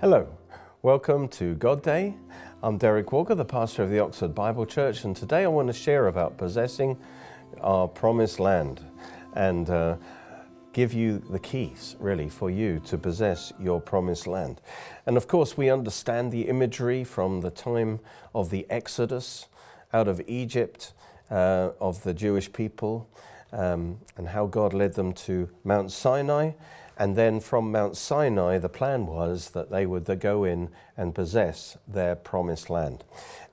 Hello, welcome to God Day. I'm Derek Walker, the pastor of the Oxford Bible Church, and today I want to share about possessing our promised land and uh, give you the keys, really, for you to possess your promised land. And of course, we understand the imagery from the time of the Exodus out of Egypt uh, of the Jewish people um, and how God led them to Mount Sinai and then from Mount Sinai, the plan was that they would go in and possess their promised land.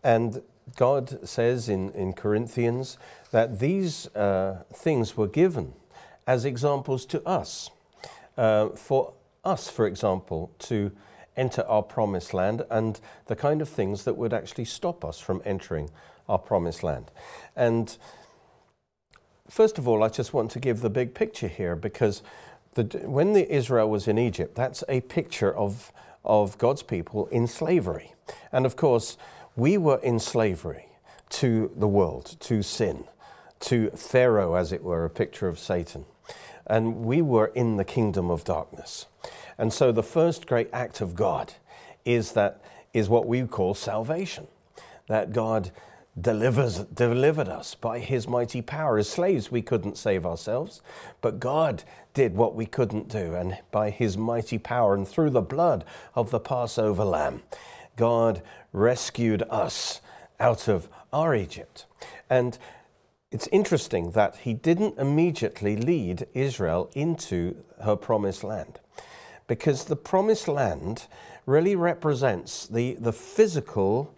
And God says in, in Corinthians that these uh, things were given as examples to us. Uh, for us, for example, to enter our promised land and the kind of things that would actually stop us from entering our promised land. And first of all, I just want to give the big picture here because the, when the Israel was in Egypt, that's a picture of, of God's people in slavery. And of course, we were in slavery to the world, to sin, to Pharaoh, as it were, a picture of Satan. And we were in the kingdom of darkness. And so the first great act of God is that is what we call salvation. That God delivers, delivered us by his mighty power. As slaves, we couldn't save ourselves, but God did what we couldn't do. And by his mighty power and through the blood of the Passover lamb, God rescued us out of our Egypt. And it's interesting that he didn't immediately lead Israel into her promised land because the promised land really represents the, the physical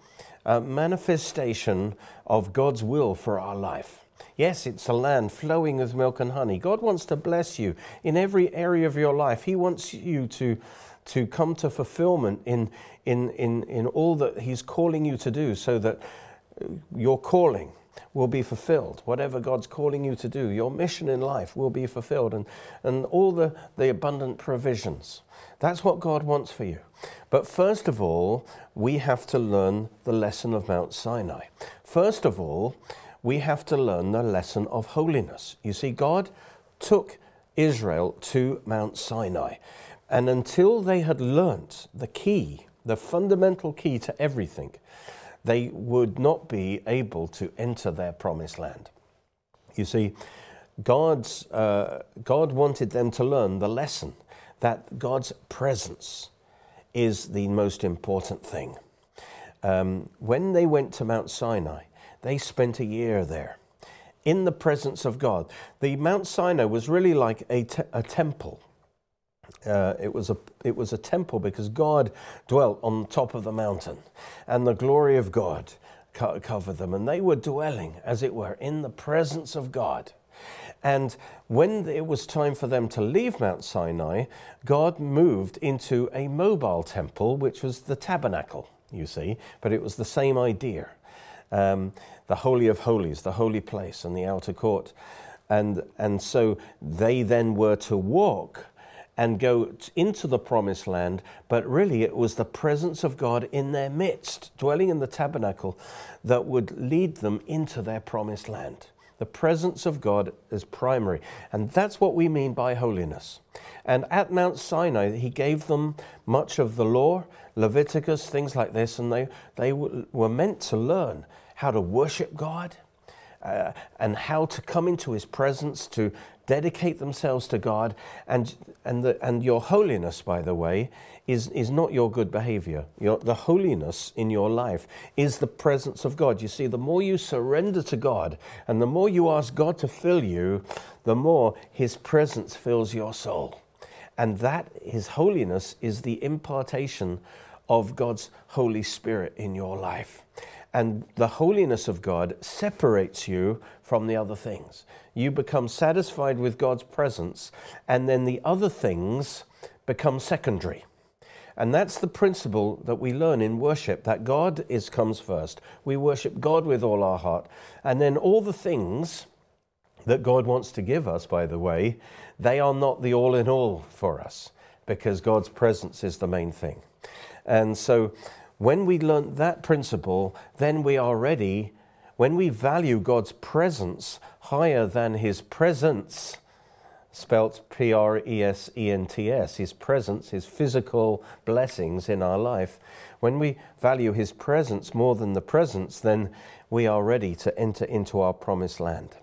a manifestation of God's will for our life. Yes, it's a land flowing with milk and honey. God wants to bless you in every area of your life. He wants you to, to come to fulfillment in, in, in, in all that He's calling you to do so that uh, your calling will be fulfilled. Whatever God's calling you to do, your mission in life will be fulfilled, and, and all the, the abundant provisions. That's what God wants for you. But first of all, we have to learn the lesson of Mount Sinai. First of all, we have to learn the lesson of holiness. You see, God took Israel to Mount Sinai. And until they had learnt the key, the fundamental key to everything, they would not be able to enter their promised land. You see, God's, uh, God wanted them to learn the lesson that God's presence is the most important thing. Um, when they went to Mount Sinai, they spent a year there in the presence of God. The Mount Sinai was really like a, te- a temple. Uh, it was a it was a temple because God dwelt on the top of the mountain, and the glory of God co- covered them, and they were dwelling, as it were, in the presence of God. And when it was time for them to leave Mount Sinai, God moved into a mobile temple, which was the tabernacle, you see, but it was the same idea. Um, the Holy of Holies, the holy place, and the outer court. And, and so they then were to walk and go into the promised land, but really it was the presence of God in their midst, dwelling in the tabernacle, that would lead them into their promised land. The presence of God is primary. And that's what we mean by holiness. And at Mount Sinai, he gave them much of the law, Leviticus, things like this, and they, they were meant to learn how to worship God uh, and how to come into his presence, to dedicate themselves to God. And, and, the, and your holiness, by the way, is, is not your good behavior. Your, the holiness in your life is the presence of God. You see, the more you surrender to God and the more you ask God to fill you, the more his presence fills your soul. And that, his holiness, is the impartation of God's Holy Spirit in your life. And the holiness of God separates you from the other things. You become satisfied with God's presence, and then the other things become secondary. And that's the principle that we learn in worship that God is comes first. We worship God with all our heart. And then all the things that God wants to give us, by the way, they are not the all in all for us because God's presence is the main thing. And so when we learn that principle, then we are ready. When we value God's presence higher than his presence, spelt P R E S E N T S, His presence, His physical blessings in our life, when we value His presence more than the presence, then we are ready to enter into our promised land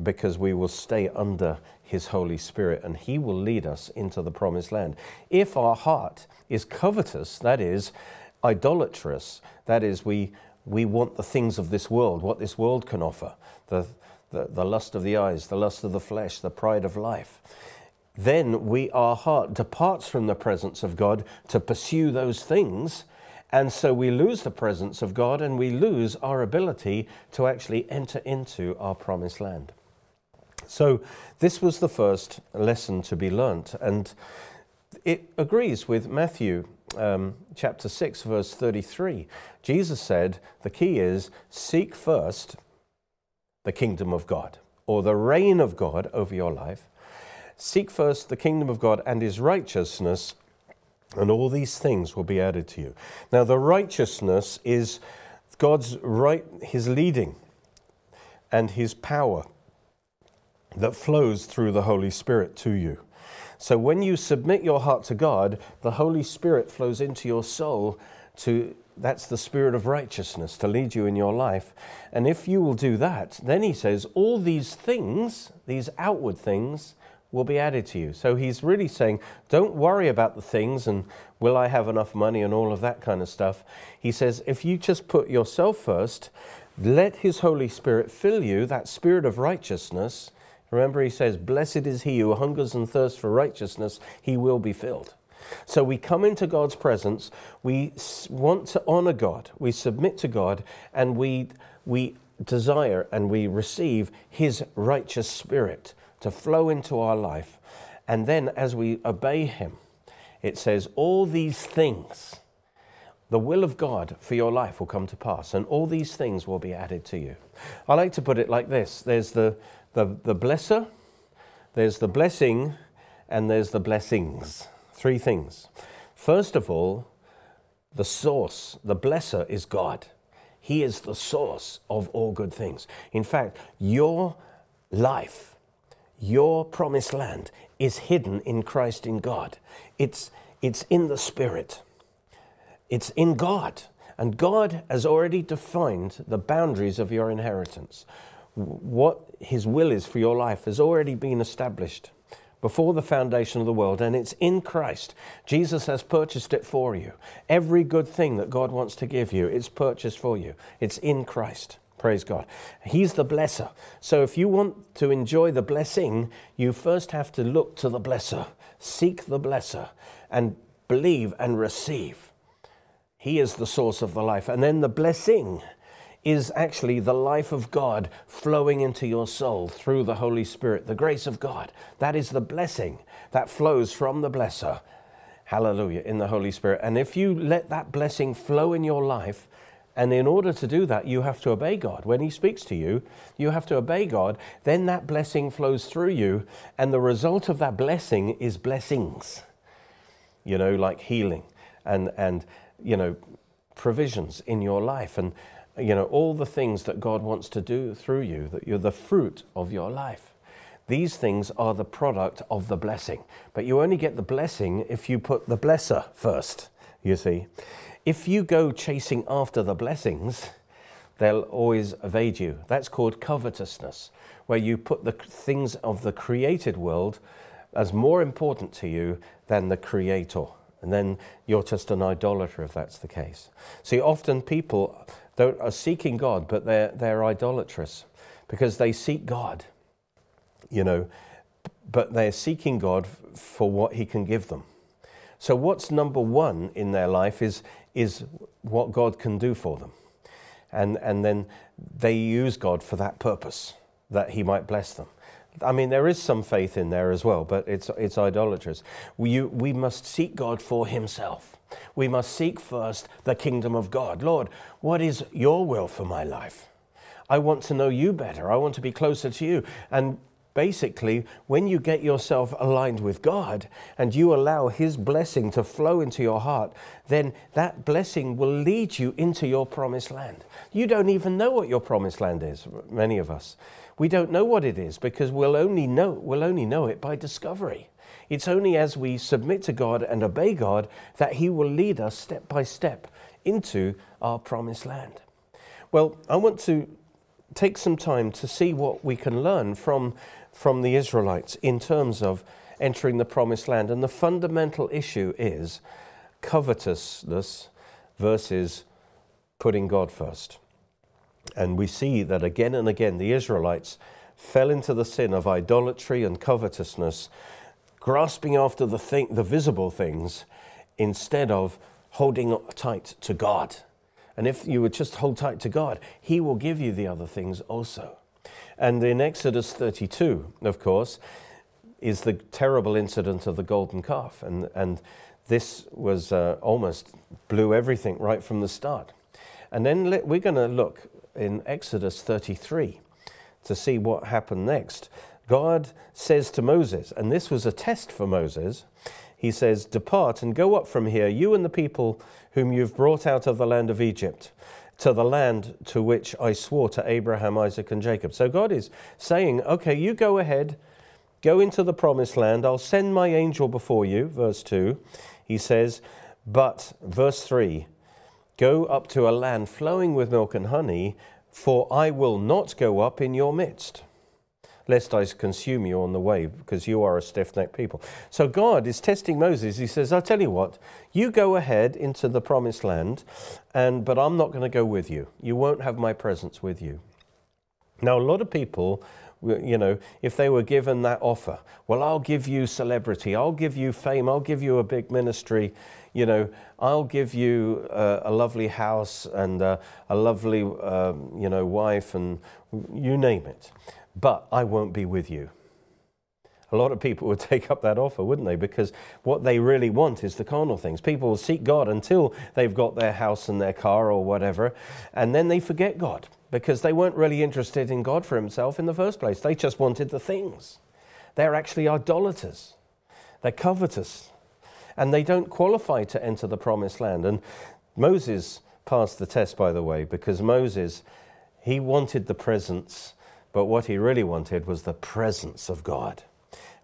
because we will stay under His Holy Spirit and He will lead us into the promised land. If our heart is covetous, that is, idolatrous, that is, we, we want the things of this world, what this world can offer, the, the, the lust of the eyes, the lust of the flesh, the pride of life. Then we, our heart departs from the presence of God to pursue those things. And so we lose the presence of God and we lose our ability to actually enter into our promised land. So, this was the first lesson to be learnt, and it agrees with Matthew um, chapter 6, verse 33. Jesus said, The key is seek first the kingdom of God or the reign of God over your life. Seek first the kingdom of God and his righteousness, and all these things will be added to you. Now, the righteousness is God's right, his leading and his power that flows through the Holy Spirit to you. So when you submit your heart to God, the Holy Spirit flows into your soul to that's the spirit of righteousness to lead you in your life. And if you will do that, then he says, all these things, these outward things, will be added to you. So he's really saying, don't worry about the things and will I have enough money and all of that kind of stuff. He says, if you just put yourself first, let his Holy Spirit fill you, that spirit of righteousness, Remember, he says, Blessed is he who hungers and thirsts for righteousness, he will be filled. So we come into God's presence, we want to honor God, we submit to God, and we, we desire and we receive his righteous spirit to flow into our life. And then as we obey him, it says, All these things, the will of God for your life will come to pass, and all these things will be added to you. I like to put it like this there's the the, the blesser, there's the blessing, and there's the blessings. Three things. First of all, the source, the blesser is God. He is the source of all good things. In fact, your life, your promised land is hidden in Christ in God. It's, it's in the Spirit, it's in God. And God has already defined the boundaries of your inheritance what His will is for your life has already been established before the foundation of the world, and it's in Christ. Jesus has purchased it for you. Every good thing that God wants to give you, it's purchased for you. It's in Christ. Praise God. He's the blesser. So if you want to enjoy the blessing, you first have to look to the blesser, seek the blesser, and believe and receive. He is the source of the life. And then the blessing is actually the life of God flowing into your soul through the Holy Spirit, the grace of God. That is the blessing that flows from the blesser. Hallelujah, in the Holy Spirit. And if you let that blessing flow in your life, and in order to do that, you have to obey God. When He speaks to you, you have to obey God. Then that blessing flows through you. And the result of that blessing is blessings, you know, like healing and, and you know, provisions in your life. And, you know, all the things that God wants to do through you, that you're the fruit of your life. These things are the product of the blessing. But you only get the blessing if you put the blesser first, you see. If you go chasing after the blessings, they'll always evade you. That's called covetousness, where you put the things of the created world as more important to you than the creator. And then you're just an idolater if that's the case. See, often people are uh, seeking God, but they're, they're idolatrous because they seek God, you know, but they're seeking God for what He can give them. So, what's number one in their life is, is what God can do for them. And, and then they use God for that purpose, that He might bless them. I mean, there is some faith in there as well, but it's, it's idolatrous. We, we must seek God for Himself. We must seek first the kingdom of God. Lord, what is your will for my life? I want to know you better. I want to be closer to you. And basically, when you get yourself aligned with God and you allow His blessing to flow into your heart, then that blessing will lead you into your promised land. You don't even know what your promised land is, many of us. We don't know what it is because we'll only know, we'll only know it by discovery. It's only as we submit to God and obey God that He will lead us step by step into our promised land. Well, I want to take some time to see what we can learn from, from the Israelites in terms of entering the promised land. And the fundamental issue is covetousness versus putting God first. And we see that again and again the Israelites fell into the sin of idolatry and covetousness grasping after the, thing, the visible things instead of holding tight to God. And if you would just hold tight to God, He will give you the other things also. And in Exodus 32, of course, is the terrible incident of the golden calf. And, and this was uh, almost blew everything right from the start. And then we're going to look in Exodus 33 to see what happened next. God says to Moses, and this was a test for Moses, he says, Depart and go up from here, you and the people whom you've brought out of the land of Egypt, to the land to which I swore to Abraham, Isaac, and Jacob. So God is saying, Okay, you go ahead, go into the promised land, I'll send my angel before you. Verse 2, he says, But, verse 3, go up to a land flowing with milk and honey, for I will not go up in your midst lest I consume you on the way, because you are a stiff necked people. So God is testing Moses. He says, I'll tell you what, you go ahead into the promised land, and, but I'm not going to go with you. You won't have my presence with you. Now, a lot of people, you know, if they were given that offer, well, I'll give you celebrity, I'll give you fame, I'll give you a big ministry, you know, I'll give you uh, a lovely house and uh, a lovely, um, you know, wife, and you name it but I won't be with you. A lot of people would take up that offer, wouldn't they? Because what they really want is the carnal things. People will seek God until they've got their house and their car or whatever, and then they forget God because they weren't really interested in God for Himself in the first place. They just wanted the things. They're actually idolaters, they're covetous, and they don't qualify to enter the promised land. And Moses passed the test, by the way, because Moses, he wanted the presence but what he really wanted was the presence of God.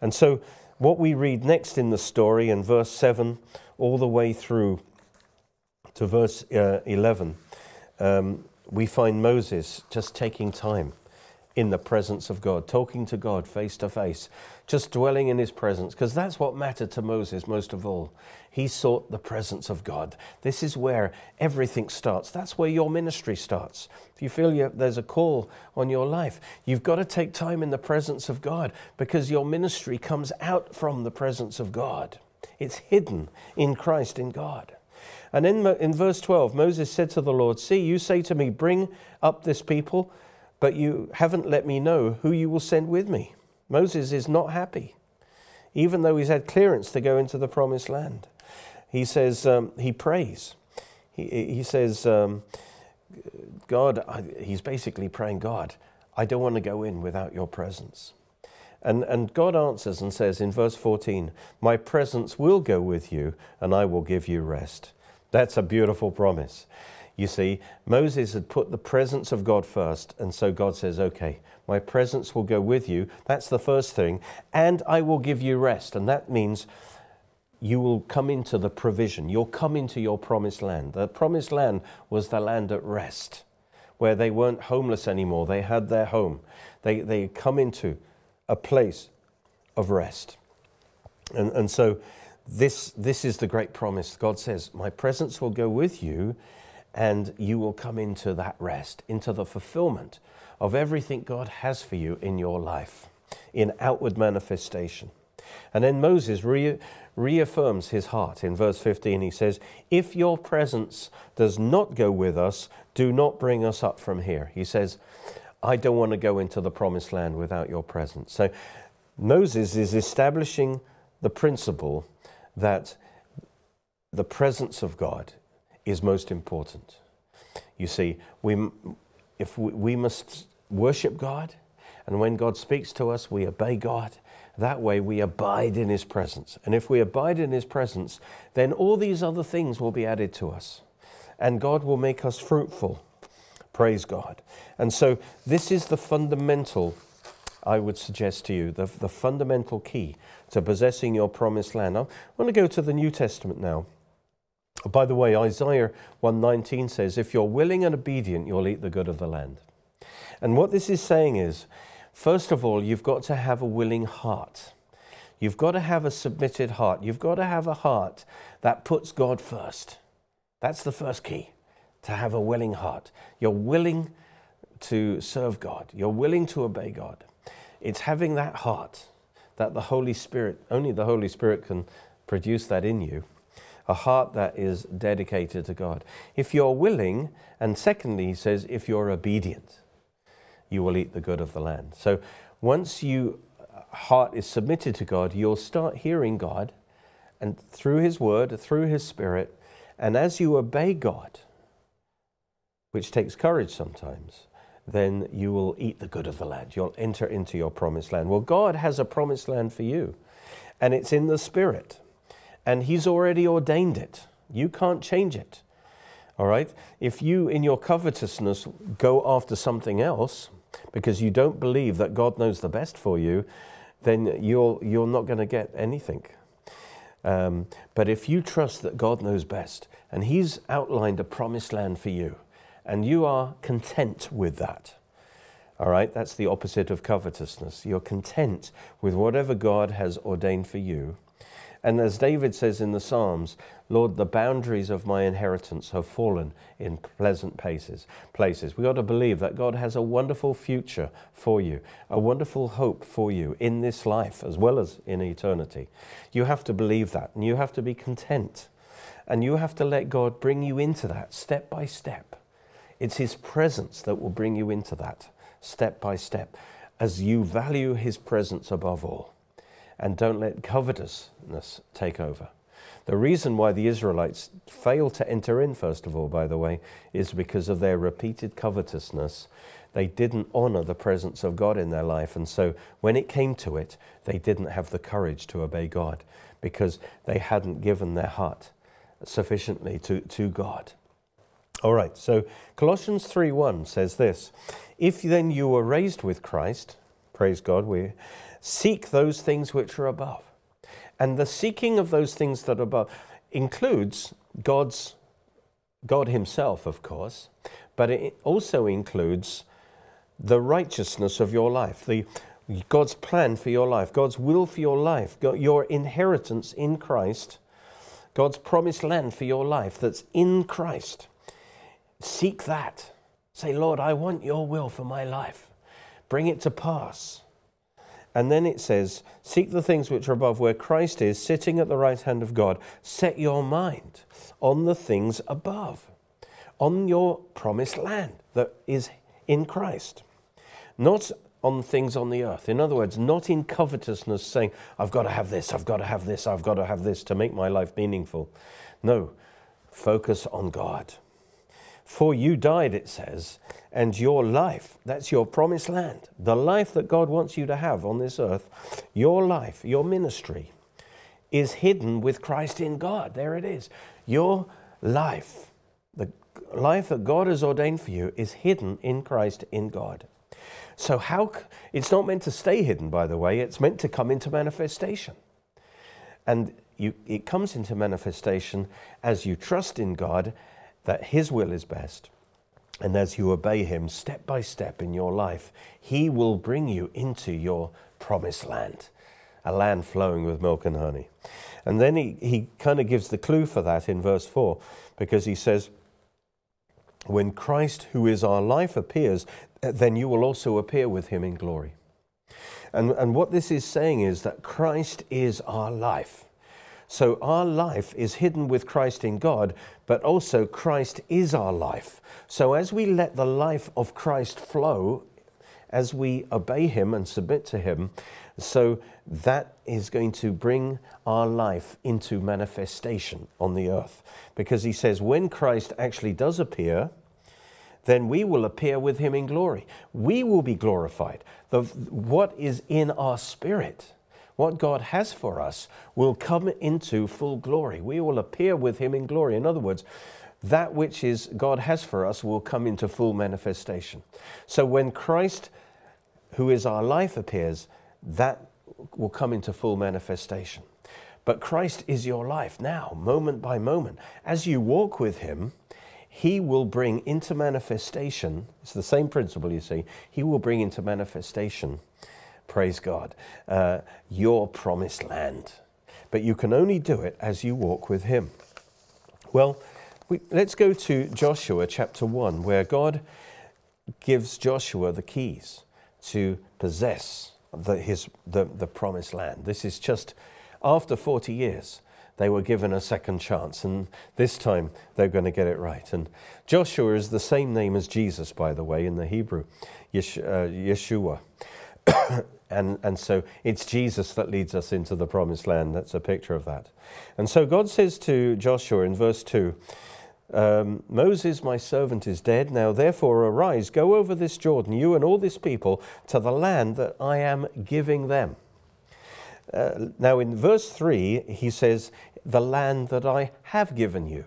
And so, what we read next in the story in verse 7 all the way through to verse uh, 11, um, we find Moses just taking time in the presence of God, talking to God face to face, just dwelling in his presence, because that's what mattered to Moses most of all. He sought the presence of God. This is where everything starts. That's where your ministry starts. If you feel you, there's a call on your life, you've got to take time in the presence of God because your ministry comes out from the presence of God. It's hidden in Christ, in God. And in, in verse 12, Moses said to the Lord, See, you say to me, Bring up this people but you haven't let me know who you will send with me. Moses is not happy, even though he's had clearance to go into the promised land. He says, um, he prays. He, he says, um, God, he's basically praying, God, I don't want to go in without your presence. And, and God answers and says in verse 14, My presence will go with you, and I will give you rest. That's a beautiful promise. You see, Moses had put the presence of God first, and so God says, Okay, my presence will go with you. That's the first thing. And I will give you rest. And that means you will come into the provision. You'll come into your promised land. The promised land was the land at rest, where they weren't homeless anymore. They had their home. They, they come into a place of rest. And, and so this, this is the great promise. God says, My presence will go with you and you will come into that rest, into the fulfillment of everything God has for you in your life in outward manifestation. And then Moses re- reaffirms his heart in verse 15. He says, If your presence does not go with us, do not bring us up from here. He says, I don't want to go into the promised land without your presence. So Moses is establishing the principle that the presence of God is most important. You see, we, if we, we must worship God, and when God speaks to us, we obey God. That way, we abide in His presence. And if we abide in His presence, then all these other things will be added to us. And God will make us fruitful. Praise God. And so, this is the fundamental, I would suggest to you, the, the fundamental key to possessing your promised land. I want to go to the New Testament now. Oh, by the way, Isaiah 119 says, If you're willing and obedient, you'll eat the good of the land. And what this is saying is, first of all, you've got to have a willing heart. You've got to have a submitted heart. You've got to have a heart that puts God first. That's the first key to have a willing heart. You're willing to serve God, you're willing to obey God. It's having that heart that the Holy Spirit, only the Holy Spirit can produce that in you a heart that is dedicated to God. If you're willing, and secondly, he says, if you're obedient, you will eat the good of the land. So once your uh, heart is submitted to God, you'll start hearing God and through his word, through his spirit, and as you obey God, which takes courage sometimes, then you will eat the good of the land. You'll enter into your promised land. Well, God has a promised land for you, and it's in the spirit and He's already ordained it. You can't change it. All right? If you, in your covetousness, go after something else because you don't believe that God knows the best for you, then you're, you're not going to get anything. Um, but if you trust that God knows best and He's outlined a promised land for you, and you are content with that, all right, that's the opposite of covetousness. You're content with whatever God has ordained for you and as David says in the Psalms, Lord, the boundaries of my inheritance have fallen in pleasant places. Places. We got to believe that God has a wonderful future for you, a wonderful hope for you in this life as well as in eternity. You have to believe that, and you have to be content, and you have to let God bring you into that step by step. It's His presence that will bring you into that step by step, as you value His presence above all and don't let covetousness take over. The reason why the Israelites failed to enter in, first of all, by the way, is because of their repeated covetousness. They didn't honor the presence of God in their life. And so when it came to it, they didn't have the courage to obey God because they hadn't given their heart sufficiently to, to God. All right, so Colossians 3:1 says this If then you were raised with Christ, praise God, we Seek those things which are above. And the seeking of those things that are above includes God's God himself, of course, but it also includes the righteousness of your life, the God's plan for your life, God's will for your life, your inheritance in Christ, God's promised land for your life that's in Christ. Seek that. Say, Lord, I want your will for my life. Bring it to pass. And then it says, Seek the things which are above where Christ is, sitting at the right hand of God. Set your mind on the things above, on your promised land that is in Christ. Not on things on the earth. In other words, not in covetousness saying, I've got to have this, I've got to have this, I've got to have this to make my life meaningful. No, focus on God. For you died, it says, and your life, that's your promised land, the life that God wants you to have on this earth, your life, your ministry, is hidden with Christ in God. There it is. Your life, the life that God has ordained for you, is hidden in Christ in God. So, how it's not meant to stay hidden, by the way, it's meant to come into manifestation. And you, it comes into manifestation as you trust in God that His will is best. And as you obey Him step by step in your life, He will bring you into your promised land, a land flowing with milk and honey. And then He, he kind of gives the clue for that in verse 4, because He says, When Christ, who is our life, appears, then you will also appear with Him in glory. And, and what this is saying is that Christ is our life. So our life is hidden with Christ in God, but also Christ is our life. So as we let the life of Christ flow, as we obey Him and submit to Him, so that is going to bring our life into manifestation on the earth. Because He says, when Christ actually does appear, then we will appear with Him in glory. We will be glorified. The, what is in our spirit what God has for us will come into full glory. We will appear with Him in glory. In other words, that which is God has for us will come into full manifestation. So when Christ, who is our life, appears, that will come into full manifestation. But Christ is your life now, moment by moment. As you walk with Him, He will bring into manifestation, it's the same principle, you see, He will bring into manifestation, praise God, uh, your promised land. But you can only do it as you walk with Him. Well, we, let's go to Joshua chapter 1, where God gives Joshua the keys to possess the, his, the, the promised land. This is just after 40 years, they were given a second chance, and this time they're going to get it right. And Joshua is the same name as Jesus, by the way, in the Hebrew, uh, Yeshua. and, and so it's Jesus that leads us into the promised land. That's a picture of that. And so God says to Joshua in verse 2 um, Moses, my servant, is dead. Now therefore arise, go over this Jordan, you and all this people, to the land that I am giving them. Uh, now, in verse 3, he says, The land that I have given you.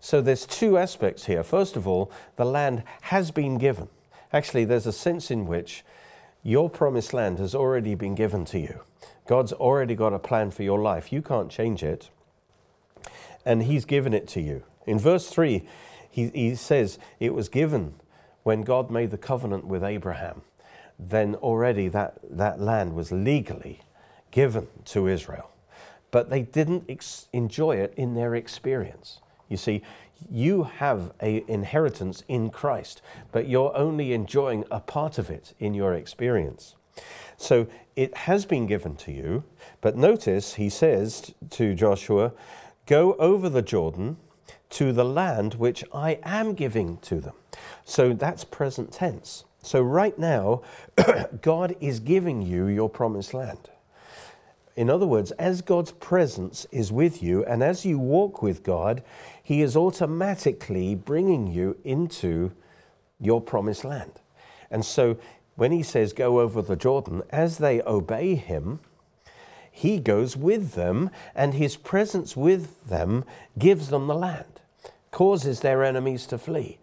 So there's two aspects here. First of all, the land has been given. Actually, there's a sense in which your promised land has already been given to you. God's already got a plan for your life. You can't change it. And He's given it to you. In verse 3, he, he says, It was given when God made the covenant with Abraham. Then already that, that land was legally given to Israel. But they didn't ex- enjoy it in their experience. You see, you have an inheritance in Christ, but you're only enjoying a part of it in your experience. So it has been given to you, but notice he says to Joshua, Go over the Jordan to the land which I am giving to them. So that's present tense. So right now, God is giving you your promised land. In other words, as God's presence is with you and as you walk with God, He is automatically bringing you into your promised land. And so when He says, Go over the Jordan, as they obey Him, He goes with them and His presence with them gives them the land, causes their enemies to flee.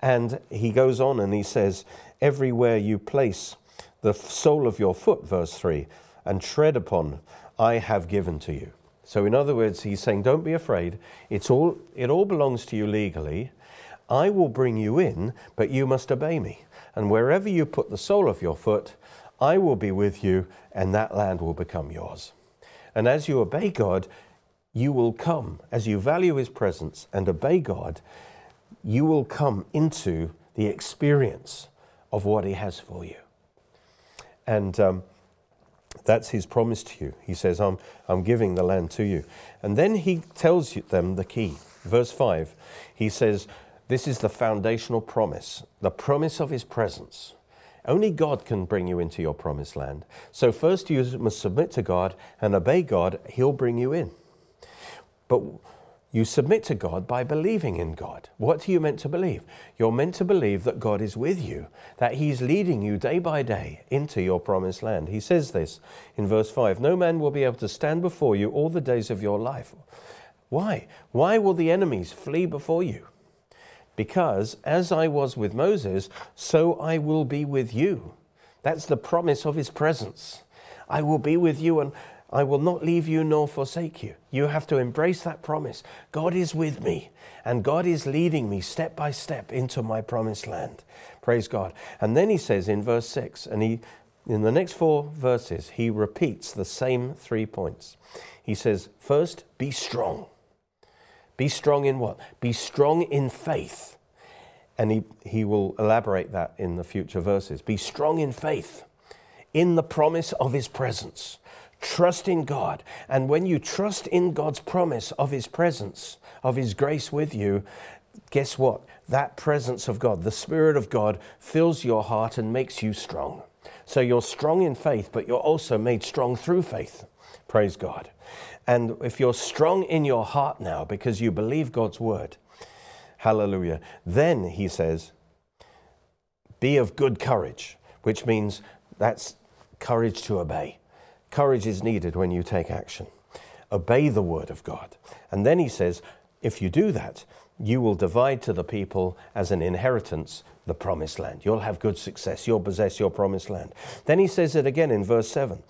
And He goes on and He says, Everywhere you place the sole of your foot, verse 3, and tread upon, I have given to you. So, in other words, he's saying, Don't be afraid. It's all, it all belongs to you legally. I will bring you in, but you must obey me. And wherever you put the sole of your foot, I will be with you, and that land will become yours. And as you obey God, you will come. As you value his presence and obey God, you will come into the experience of what he has for you. And um, that's his promise to you. He says, I'm, I'm giving the land to you. And then he tells them the key. Verse 5, he says, This is the foundational promise, the promise of his presence. Only God can bring you into your promised land. So, first, you must submit to God and obey God, He'll bring you in. But you submit to God by believing in God. What are you meant to believe? You're meant to believe that God is with you, that He's leading you day by day into your promised land. He says this in verse 5 No man will be able to stand before you all the days of your life. Why? Why will the enemies flee before you? Because as I was with Moses, so I will be with you. That's the promise of His presence. I will be with you and I will not leave you nor forsake you. You have to embrace that promise. God is with me, and God is leading me step by step into my promised land. Praise God. And then he says in verse 6, and he in the next four verses, he repeats the same three points. He says, First, be strong. Be strong in what? Be strong in faith. And he, he will elaborate that in the future verses. Be strong in faith, in the promise of his presence. Trust in God. And when you trust in God's promise of His presence, of His grace with you, guess what? That presence of God, the Spirit of God, fills your heart and makes you strong. So you're strong in faith, but you're also made strong through faith. Praise God. And if you're strong in your heart now because you believe God's word, hallelujah, then He says, be of good courage, which means that's courage to obey. Courage is needed when you take action. Obey the word of God. And then he says, if you do that, you will divide to the people as an inheritance the promised land. You'll have good success. You'll possess your promised land. Then he says it again in verse 7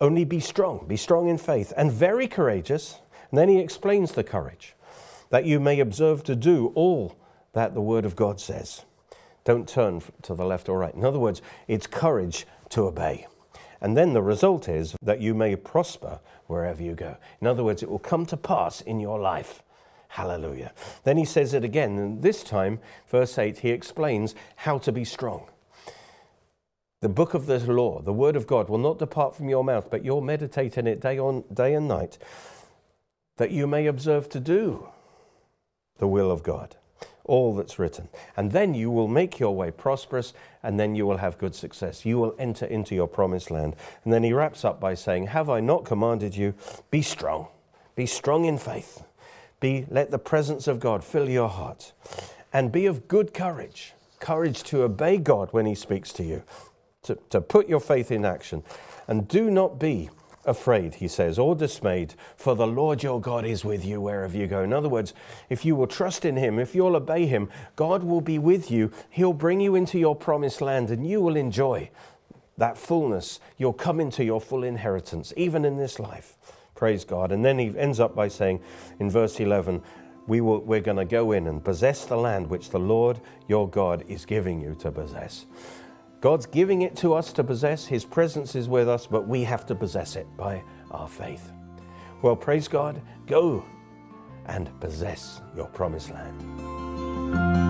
Only be strong, be strong in faith, and very courageous. And then he explains the courage that you may observe to do all that the word of God says. Don't turn to the left or right. In other words, it's courage to obey. And then the result is that you may prosper wherever you go. In other words, it will come to pass in your life. Hallelujah. Then he says it again, and this time, verse 8, he explains how to be strong. The book of the law, the word of God, will not depart from your mouth, but you'll meditate in it day on day and night, that you may observe to do the will of God all that's written. And then you will make your way prosperous, and then you will have good success. You will enter into your promised land. And then he wraps up by saying, Have I not commanded you? Be strong. Be strong in faith. Be, let the presence of God fill your heart. And be of good courage. Courage to obey God when he speaks to you, to, to put your faith in action. And do not be afraid, he says, or dismayed, for the Lord your God is with you wherever you go. In other words, if you will trust in him, if you'll obey him, God will be with you. He'll bring you into your promised land and you will enjoy that fullness. You'll come into your full inheritance, even in this life. Praise God. And then he ends up by saying in verse 11, we will, we're going to go in and possess the land which the Lord your God is giving you to possess. God's giving it to us to possess. His presence is with us, but we have to possess it by our faith. Well, praise God. Go and possess your promised land.